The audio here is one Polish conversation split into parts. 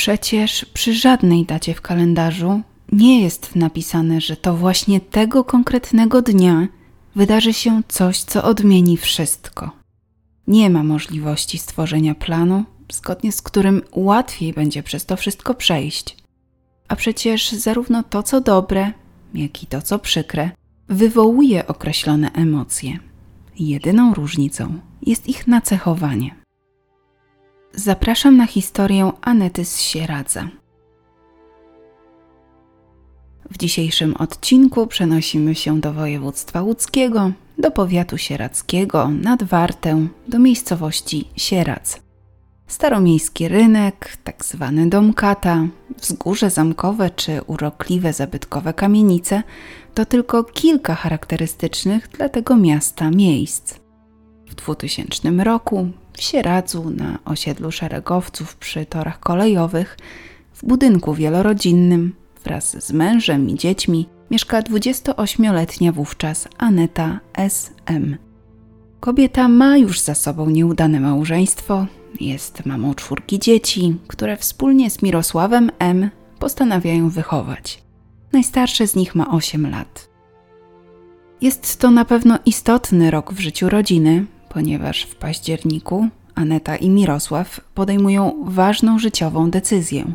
Przecież przy żadnej dacie w kalendarzu nie jest napisane, że to właśnie tego konkretnego dnia wydarzy się coś, co odmieni wszystko. Nie ma możliwości stworzenia planu, zgodnie z którym łatwiej będzie przez to wszystko przejść. A przecież zarówno to, co dobre, jak i to, co przykre, wywołuje określone emocje. Jedyną różnicą jest ich nacechowanie. Zapraszam na historię Anety z Sieradza. W dzisiejszym odcinku przenosimy się do województwa łódzkiego, do powiatu sieradzkiego, nad Wartę, do miejscowości Sieradz. Staromiejski rynek, tak zwany dom kata, wzgórze zamkowe czy urokliwe zabytkowe kamienice to tylko kilka charakterystycznych dla tego miasta miejsc. W 2000 roku w Sieradzu na osiedlu szeregowców przy torach kolejowych w budynku wielorodzinnym wraz z mężem i dziećmi mieszka 28-letnia wówczas Aneta S.M. Kobieta ma już za sobą nieudane małżeństwo, jest mamą czwórki dzieci, które wspólnie z Mirosławem M. postanawiają wychować. Najstarsze z nich ma 8 lat. Jest to na pewno istotny rok w życiu rodziny, ponieważ w październiku Aneta i Mirosław podejmują ważną życiową decyzję,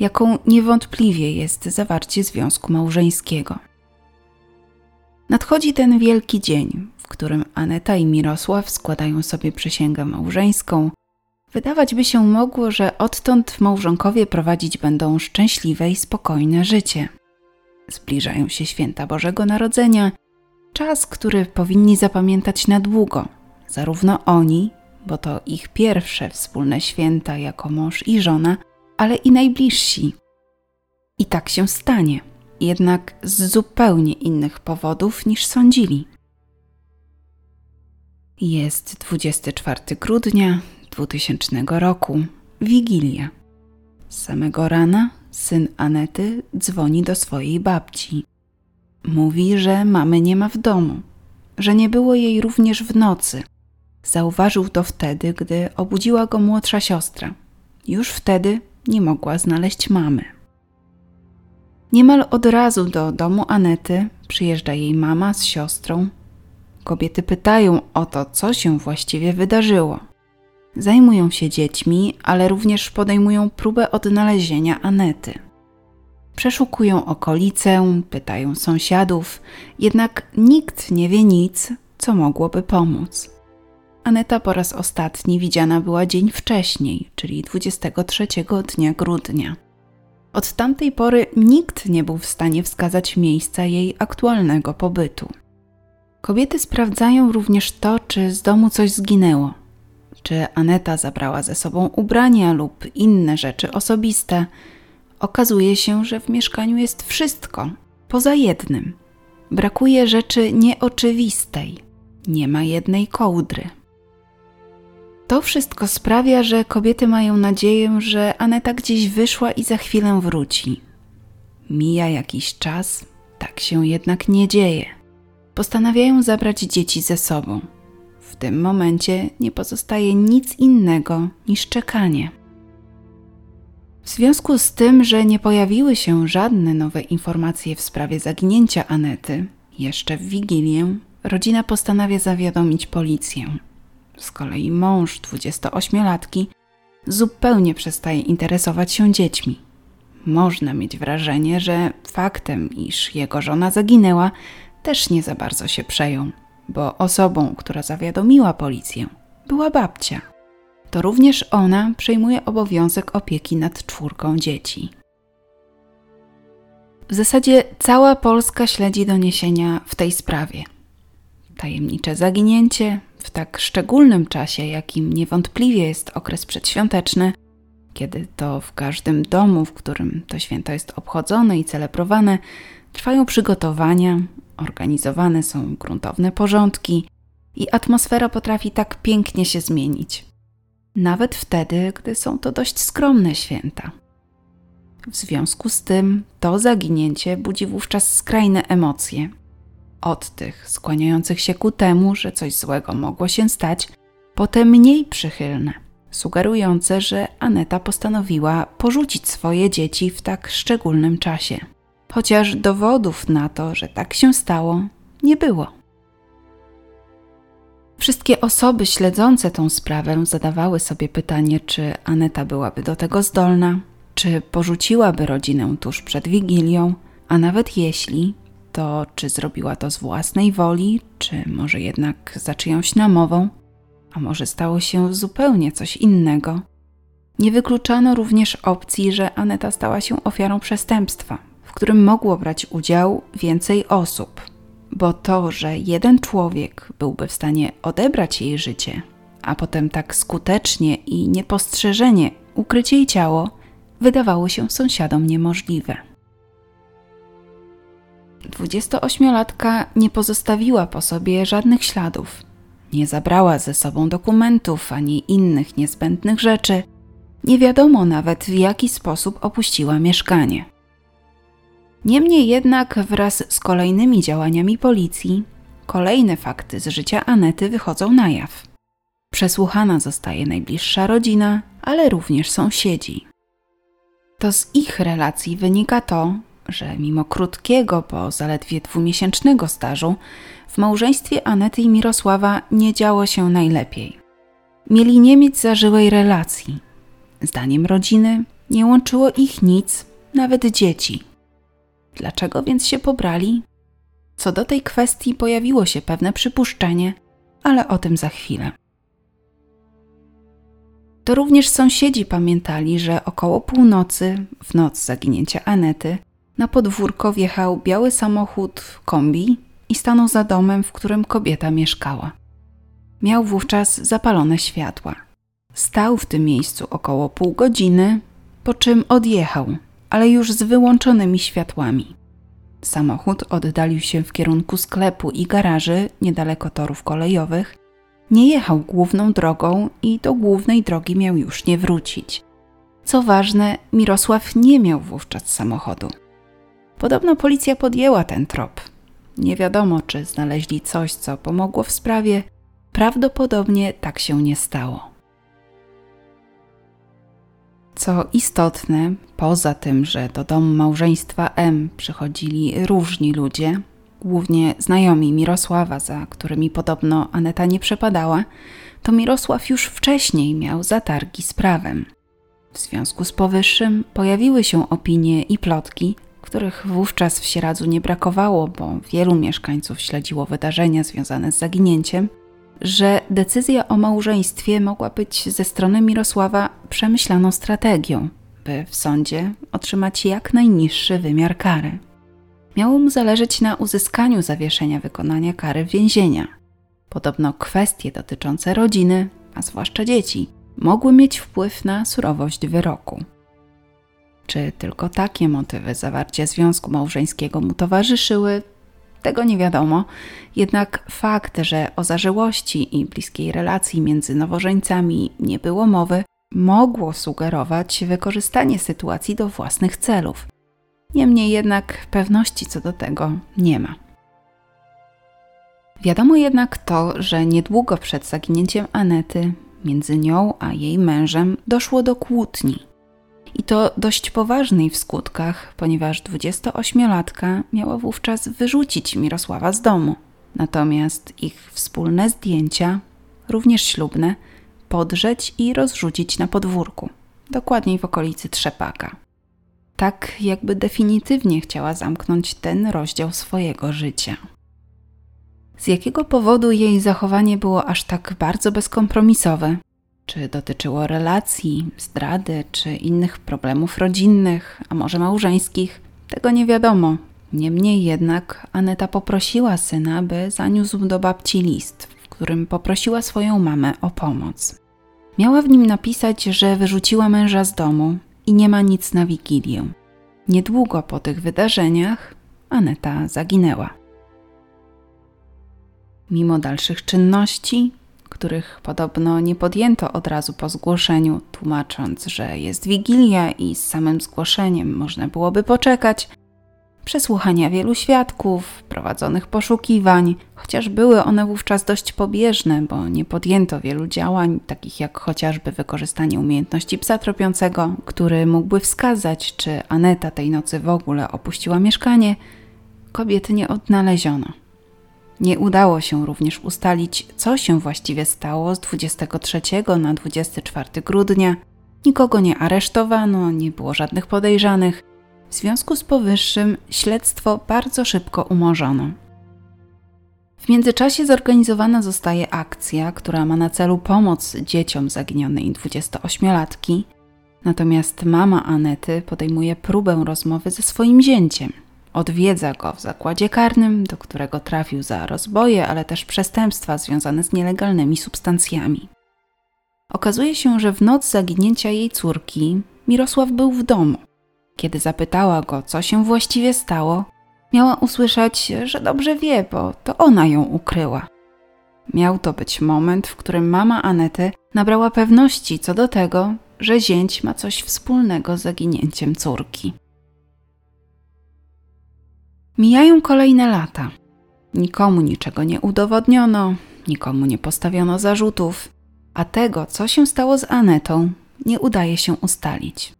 jaką niewątpliwie jest zawarcie związku małżeńskiego. Nadchodzi ten wielki dzień, w którym Aneta i Mirosław składają sobie przysięgę małżeńską. Wydawać by się mogło, że odtąd małżonkowie prowadzić będą szczęśliwe i spokojne życie. Zbliżają się święta Bożego Narodzenia, czas, który powinni zapamiętać na długo, zarówno oni, bo to ich pierwsze wspólne święta jako mąż i żona, ale i najbliżsi. I tak się stanie, jednak z zupełnie innych powodów niż sądzili. Jest 24 grudnia 2000 roku, Wigilia. Z samego rana syn Anety dzwoni do swojej babci. Mówi, że mamy nie ma w domu, że nie było jej również w nocy – Zauważył to wtedy, gdy obudziła go młodsza siostra. Już wtedy nie mogła znaleźć mamy. Niemal od razu do domu Anety przyjeżdża jej mama z siostrą. Kobiety pytają o to, co się właściwie wydarzyło. Zajmują się dziećmi, ale również podejmują próbę odnalezienia Anety. Przeszukują okolice, pytają sąsiadów, jednak nikt nie wie nic, co mogłoby pomóc. Aneta po raz ostatni widziana była dzień wcześniej, czyli 23 dnia grudnia. Od tamtej pory nikt nie był w stanie wskazać miejsca jej aktualnego pobytu. Kobiety sprawdzają również to, czy z domu coś zginęło, czy Aneta zabrała ze sobą ubrania lub inne rzeczy osobiste. Okazuje się, że w mieszkaniu jest wszystko, poza jednym. Brakuje rzeczy nieoczywistej. Nie ma jednej kołdry. To wszystko sprawia, że kobiety mają nadzieję, że Aneta gdzieś wyszła i za chwilę wróci. Mija jakiś czas, tak się jednak nie dzieje. Postanawiają zabrać dzieci ze sobą. W tym momencie nie pozostaje nic innego niż czekanie. W związku z tym, że nie pojawiły się żadne nowe informacje w sprawie zaginięcia Anety, jeszcze w Wigilię, rodzina postanawia zawiadomić policję. Z kolei mąż 28-latki zupełnie przestaje interesować się dziećmi. Można mieć wrażenie, że faktem, iż jego żona zaginęła, też nie za bardzo się przejął, bo osobą, która zawiadomiła policję, była babcia. To również ona przejmuje obowiązek opieki nad czwórką dzieci. W zasadzie cała Polska śledzi doniesienia w tej sprawie. Tajemnicze zaginięcie, w tak szczególnym czasie, jakim niewątpliwie jest okres przedświąteczny, kiedy to w każdym domu, w którym to święto jest obchodzone i celebrowane, trwają przygotowania, organizowane są gruntowne porządki i atmosfera potrafi tak pięknie się zmienić. Nawet wtedy, gdy są to dość skromne święta. W związku z tym to zaginięcie budzi wówczas skrajne emocje od tych skłaniających się ku temu, że coś złego mogło się stać, po te mniej przychylne, sugerujące, że Aneta postanowiła porzucić swoje dzieci w tak szczególnym czasie. Chociaż dowodów na to, że tak się stało, nie było. Wszystkie osoby śledzące tą sprawę zadawały sobie pytanie, czy Aneta byłaby do tego zdolna, czy porzuciłaby rodzinę tuż przed Wigilią, a nawet jeśli, to czy zrobiła to z własnej woli, czy może jednak za czyjąś namową, a może stało się zupełnie coś innego. Nie wykluczano również opcji, że Aneta stała się ofiarą przestępstwa, w którym mogło brać udział więcej osób, bo to, że jeden człowiek byłby w stanie odebrać jej życie, a potem tak skutecznie i niepostrzeżenie ukryć jej ciało, wydawało się sąsiadom niemożliwe. 28-latka nie pozostawiła po sobie żadnych śladów. Nie zabrała ze sobą dokumentów ani innych niezbędnych rzeczy. Nie wiadomo nawet, w jaki sposób opuściła mieszkanie. Niemniej jednak, wraz z kolejnymi działaniami policji, kolejne fakty z życia Anety wychodzą na jaw. Przesłuchana zostaje najbliższa rodzina, ale również sąsiedzi. To z ich relacji wynika to, że mimo krótkiego, bo zaledwie dwumiesięcznego stażu, w małżeństwie Anety i Mirosława nie działo się najlepiej. Mieli nie mieć zażyłej relacji. Zdaniem rodziny nie łączyło ich nic, nawet dzieci. Dlaczego więc się pobrali? Co do tej kwestii pojawiło się pewne przypuszczenie, ale o tym za chwilę. To również sąsiedzi pamiętali, że około północy, w noc zaginięcia Anety, na podwórko wjechał biały samochód kombi i stanął za domem, w którym kobieta mieszkała. Miał wówczas zapalone światła. Stał w tym miejscu około pół godziny, po czym odjechał, ale już z wyłączonymi światłami. Samochód oddalił się w kierunku sklepu i garaży niedaleko torów kolejowych. Nie jechał główną drogą i do głównej drogi miał już nie wrócić. Co ważne, Mirosław nie miał wówczas samochodu. Podobno policja podjęła ten trop. Nie wiadomo, czy znaleźli coś, co pomogło w sprawie. Prawdopodobnie tak się nie stało. Co istotne, poza tym, że do domu małżeństwa M przychodzili różni ludzie, głównie znajomi Mirosława, za którymi podobno Aneta nie przepadała, to Mirosław już wcześniej miał zatargi z prawem. W związku z powyższym pojawiły się opinie i plotki, których wówczas w Sieradzu nie brakowało, bo wielu mieszkańców śledziło wydarzenia związane z zaginięciem, że decyzja o małżeństwie mogła być ze strony Mirosława przemyślaną strategią, by w sądzie otrzymać jak najniższy wymiar kary. Miało mu zależeć na uzyskaniu zawieszenia wykonania kary więzienia. Podobno kwestie dotyczące rodziny, a zwłaszcza dzieci, mogły mieć wpływ na surowość wyroku. Czy tylko takie motywy zawarcia związku małżeńskiego mu towarzyszyły, tego nie wiadomo. Jednak fakt, że o zażyłości i bliskiej relacji między nowożeńcami nie było mowy, mogło sugerować wykorzystanie sytuacji do własnych celów. Niemniej jednak pewności co do tego nie ma. Wiadomo jednak to, że niedługo przed zaginięciem Anety między nią a jej mężem doszło do kłótni i to dość poważnej w skutkach, ponieważ 28-latka miała wówczas wyrzucić Mirosława z domu. Natomiast ich wspólne zdjęcia, również ślubne, podrzeć i rozrzucić na podwórku, dokładniej w okolicy Trzepaka. Tak, jakby definitywnie chciała zamknąć ten rozdział swojego życia. Z jakiego powodu jej zachowanie było aż tak bardzo bezkompromisowe, czy dotyczyło relacji, zdrady, czy innych problemów rodzinnych, a może małżeńskich, tego nie wiadomo. Niemniej jednak Aneta poprosiła syna, by zaniósł do babci list, w którym poprosiła swoją mamę o pomoc. Miała w nim napisać, że wyrzuciła męża z domu i nie ma nic na wigilię. Niedługo po tych wydarzeniach Aneta zaginęła. Mimo dalszych czynności, których podobno nie podjęto od razu po zgłoszeniu, tłumacząc, że jest wigilia i z samym zgłoszeniem można byłoby poczekać, przesłuchania wielu świadków, prowadzonych poszukiwań, chociaż były one wówczas dość pobieżne, bo nie podjęto wielu działań, takich jak chociażby wykorzystanie umiejętności psa tropiącego, który mógłby wskazać, czy Aneta tej nocy w ogóle opuściła mieszkanie, kobiety nie odnaleziono. Nie udało się również ustalić, co się właściwie stało z 23 na 24 grudnia. Nikogo nie aresztowano, nie było żadnych podejrzanych. W związku z powyższym śledztwo bardzo szybko umorzono. W międzyczasie zorganizowana zostaje akcja, która ma na celu pomoc dzieciom zaginionej 28-latki. Natomiast mama Anety podejmuje próbę rozmowy ze swoim zięciem – Odwiedza go w zakładzie karnym, do którego trafił za rozboje, ale też przestępstwa związane z nielegalnymi substancjami. Okazuje się, że w noc zaginięcia jej córki Mirosław był w domu. Kiedy zapytała go, co się właściwie stało, miała usłyszeć, że dobrze wie, bo to ona ją ukryła. Miał to być moment, w którym mama Anety nabrała pewności co do tego, że zięć ma coś wspólnego z zaginięciem córki. Mijają kolejne lata. Nikomu niczego nie udowodniono, nikomu nie postawiono zarzutów, a tego, co się stało z Anetą, nie udaje się ustalić.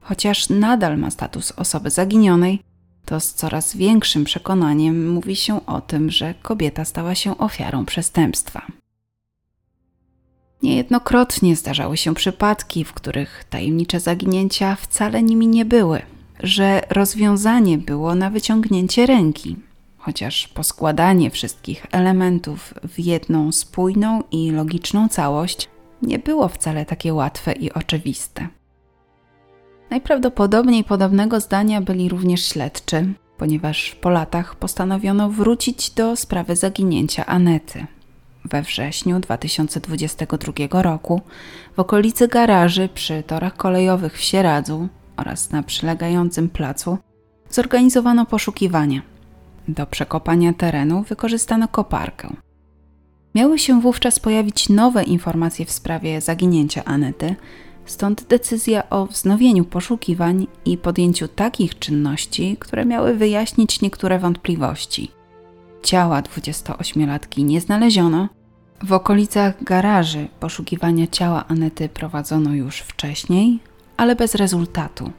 Chociaż nadal ma status osoby zaginionej, to z coraz większym przekonaniem mówi się o tym, że kobieta stała się ofiarą przestępstwa. Niejednokrotnie zdarzały się przypadki, w których tajemnicze zaginięcia wcale nimi nie były – że rozwiązanie było na wyciągnięcie ręki, chociaż poskładanie wszystkich elementów w jedną spójną i logiczną całość nie było wcale takie łatwe i oczywiste. Najprawdopodobniej podobnego zdania byli również śledczy, ponieważ po latach postanowiono wrócić do sprawy zaginięcia Anety. We wrześniu 2022 roku w okolicy garaży przy torach kolejowych w Sieradzu oraz na przylegającym placu zorganizowano poszukiwania. Do przekopania terenu wykorzystano koparkę. Miały się wówczas pojawić nowe informacje w sprawie zaginięcia Anety, stąd decyzja o wznowieniu poszukiwań i podjęciu takich czynności, które miały wyjaśnić niektóre wątpliwości. Ciała 28-latki nie znaleziono. W okolicach garaży poszukiwania ciała Anety prowadzono już wcześniej, ale bez rezultatu.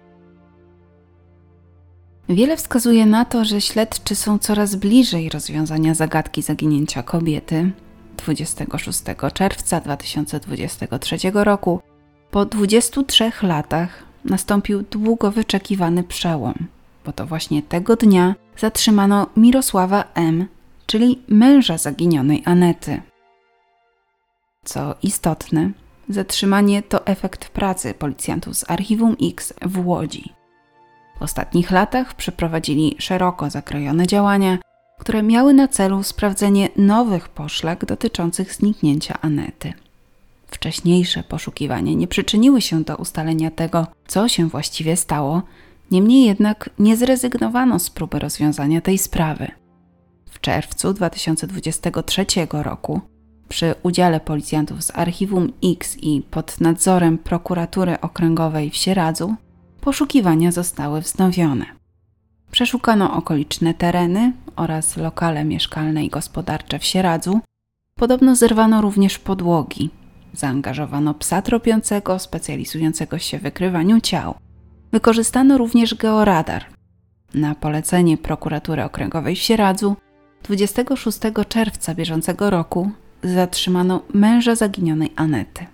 Wiele wskazuje na to, że śledczy są coraz bliżej rozwiązania zagadki zaginięcia kobiety. 26 czerwca 2023 roku, po 23 latach, nastąpił długo wyczekiwany przełom, bo to właśnie tego dnia zatrzymano Mirosława M., czyli męża zaginionej Anety. Co istotne, Zatrzymanie to efekt pracy policjantów z Archiwum X w Łodzi. W ostatnich latach przeprowadzili szeroko zakrojone działania, które miały na celu sprawdzenie nowych poszlak dotyczących zniknięcia Anety. Wcześniejsze poszukiwania nie przyczyniły się do ustalenia tego, co się właściwie stało, niemniej jednak nie zrezygnowano z próby rozwiązania tej sprawy. W czerwcu 2023 roku przy udziale policjantów z Archiwum X i pod nadzorem prokuratury okręgowej w Sieradzu poszukiwania zostały wznowione. Przeszukano okoliczne tereny oraz lokale mieszkalne i gospodarcze w Sieradzu. Podobno zerwano również podłogi. Zaangażowano psa tropiącego specjalizującego się w wykrywaniu ciał. Wykorzystano również georadar. Na polecenie prokuratury okręgowej w Sieradzu 26 czerwca bieżącego roku zatrzymano męża zaginionej Anety.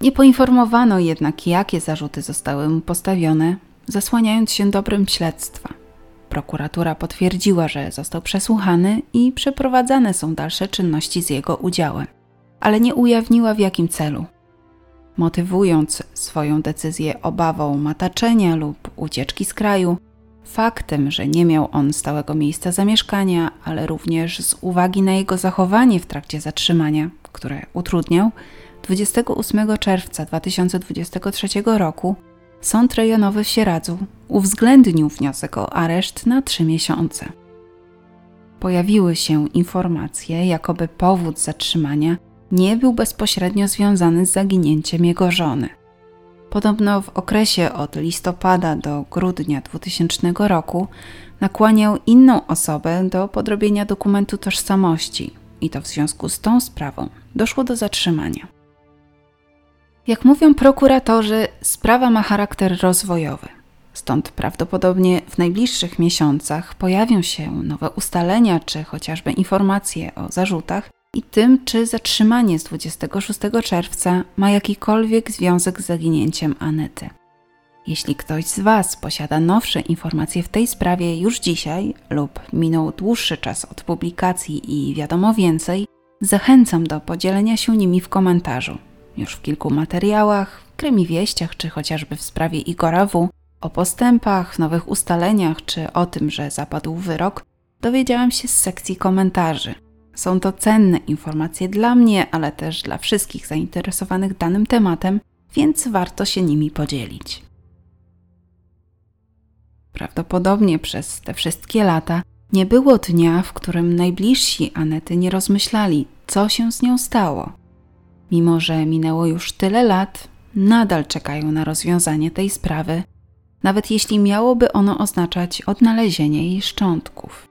Nie poinformowano jednak, jakie zarzuty zostały mu postawione, zasłaniając się dobrym śledztwa. Prokuratura potwierdziła, że został przesłuchany i przeprowadzane są dalsze czynności z jego udziałem, ale nie ujawniła w jakim celu. Motywując swoją decyzję obawą mataczenia lub ucieczki z kraju, Faktem, że nie miał on stałego miejsca zamieszkania, ale również z uwagi na jego zachowanie w trakcie zatrzymania, które utrudniał, 28 czerwca 2023 roku Sąd Rejonowy w Sieradzu uwzględnił wniosek o areszt na trzy miesiące. Pojawiły się informacje, jakoby powód zatrzymania nie był bezpośrednio związany z zaginięciem jego żony – podobno w okresie od listopada do grudnia 2000 roku nakłaniał inną osobę do podrobienia dokumentu tożsamości i to w związku z tą sprawą doszło do zatrzymania. Jak mówią prokuratorzy, sprawa ma charakter rozwojowy. Stąd prawdopodobnie w najbliższych miesiącach pojawią się nowe ustalenia czy chociażby informacje o zarzutach i tym, czy zatrzymanie z 26 czerwca ma jakikolwiek związek z zaginięciem Anety. Jeśli ktoś z Was posiada nowsze informacje w tej sprawie już dzisiaj lub minął dłuższy czas od publikacji i wiadomo więcej, zachęcam do podzielenia się nimi w komentarzu. Już w kilku materiałach, krymi wieściach czy chociażby w sprawie Igora W o postępach, nowych ustaleniach czy o tym, że zapadł wyrok, dowiedziałam się z sekcji komentarzy. Są to cenne informacje dla mnie, ale też dla wszystkich zainteresowanych danym tematem, więc warto się nimi podzielić. Prawdopodobnie przez te wszystkie lata nie było dnia, w którym najbliżsi Anety nie rozmyślali, co się z nią stało. Mimo, że minęło już tyle lat, nadal czekają na rozwiązanie tej sprawy nawet jeśli miałoby ono oznaczać odnalezienie jej szczątków.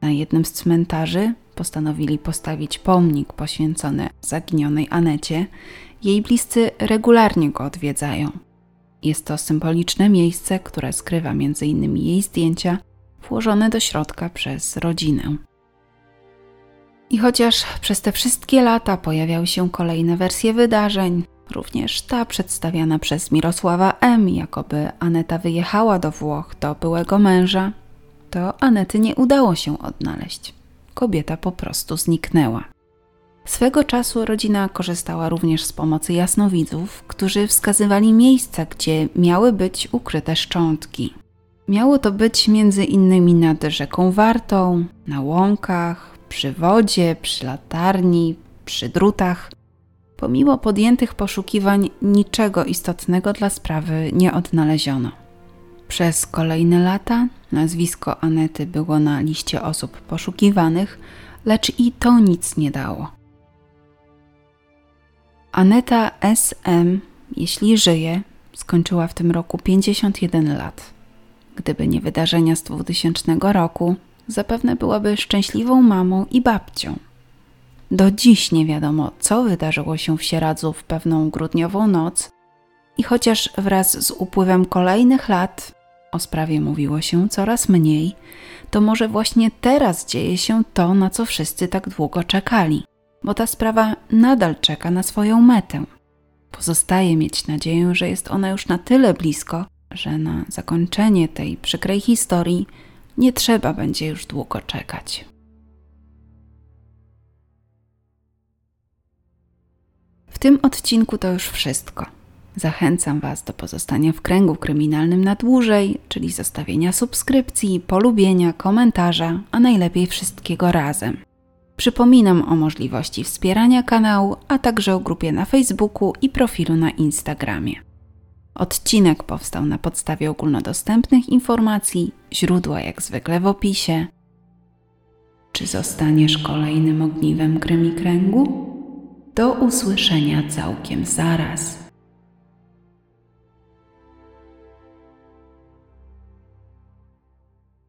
Na jednym z cmentarzy postanowili postawić pomnik poświęcony zaginionej Anecie. Jej bliscy regularnie go odwiedzają. Jest to symboliczne miejsce, które skrywa m.in. jej zdjęcia włożone do środka przez rodzinę. I chociaż przez te wszystkie lata pojawiały się kolejne wersje wydarzeń, Również ta przedstawiana przez Mirosława M., jakoby Aneta wyjechała do Włoch do byłego męża, to Anety nie udało się odnaleźć. Kobieta po prostu zniknęła. Swego czasu rodzina korzystała również z pomocy jasnowidzów, którzy wskazywali miejsca, gdzie miały być ukryte szczątki. Miało to być między innymi nad rzeką Wartą, na łąkach, przy wodzie, przy latarni, przy drutach – Pomimo podjętych poszukiwań, niczego istotnego dla sprawy nie odnaleziono. Przez kolejne lata nazwisko Anety było na liście osób poszukiwanych, lecz i to nic nie dało. Aneta SM, jeśli żyje, skończyła w tym roku 51 lat. Gdyby nie wydarzenia z 2000 roku, zapewne byłaby szczęśliwą mamą i babcią. Do dziś nie wiadomo, co wydarzyło się w Sieradzu w pewną grudniową noc, i chociaż wraz z upływem kolejnych lat o sprawie mówiło się coraz mniej, to może właśnie teraz dzieje się to, na co wszyscy tak długo czekali, bo ta sprawa nadal czeka na swoją metę. Pozostaje mieć nadzieję, że jest ona już na tyle blisko, że na zakończenie tej przykrej historii nie trzeba będzie już długo czekać. W tym odcinku to już wszystko. Zachęcam Was do pozostania w kręgu kryminalnym na dłużej, czyli zostawienia subskrypcji, polubienia, komentarza, a najlepiej wszystkiego razem. Przypominam o możliwości wspierania kanału, a także o grupie na Facebooku i profilu na Instagramie. Odcinek powstał na podstawie ogólnodostępnych informacji, źródła jak zwykle w opisie. Czy zostaniesz kolejnym ogniwem krymi kręgu? Do usłyszenia całkiem zaraz.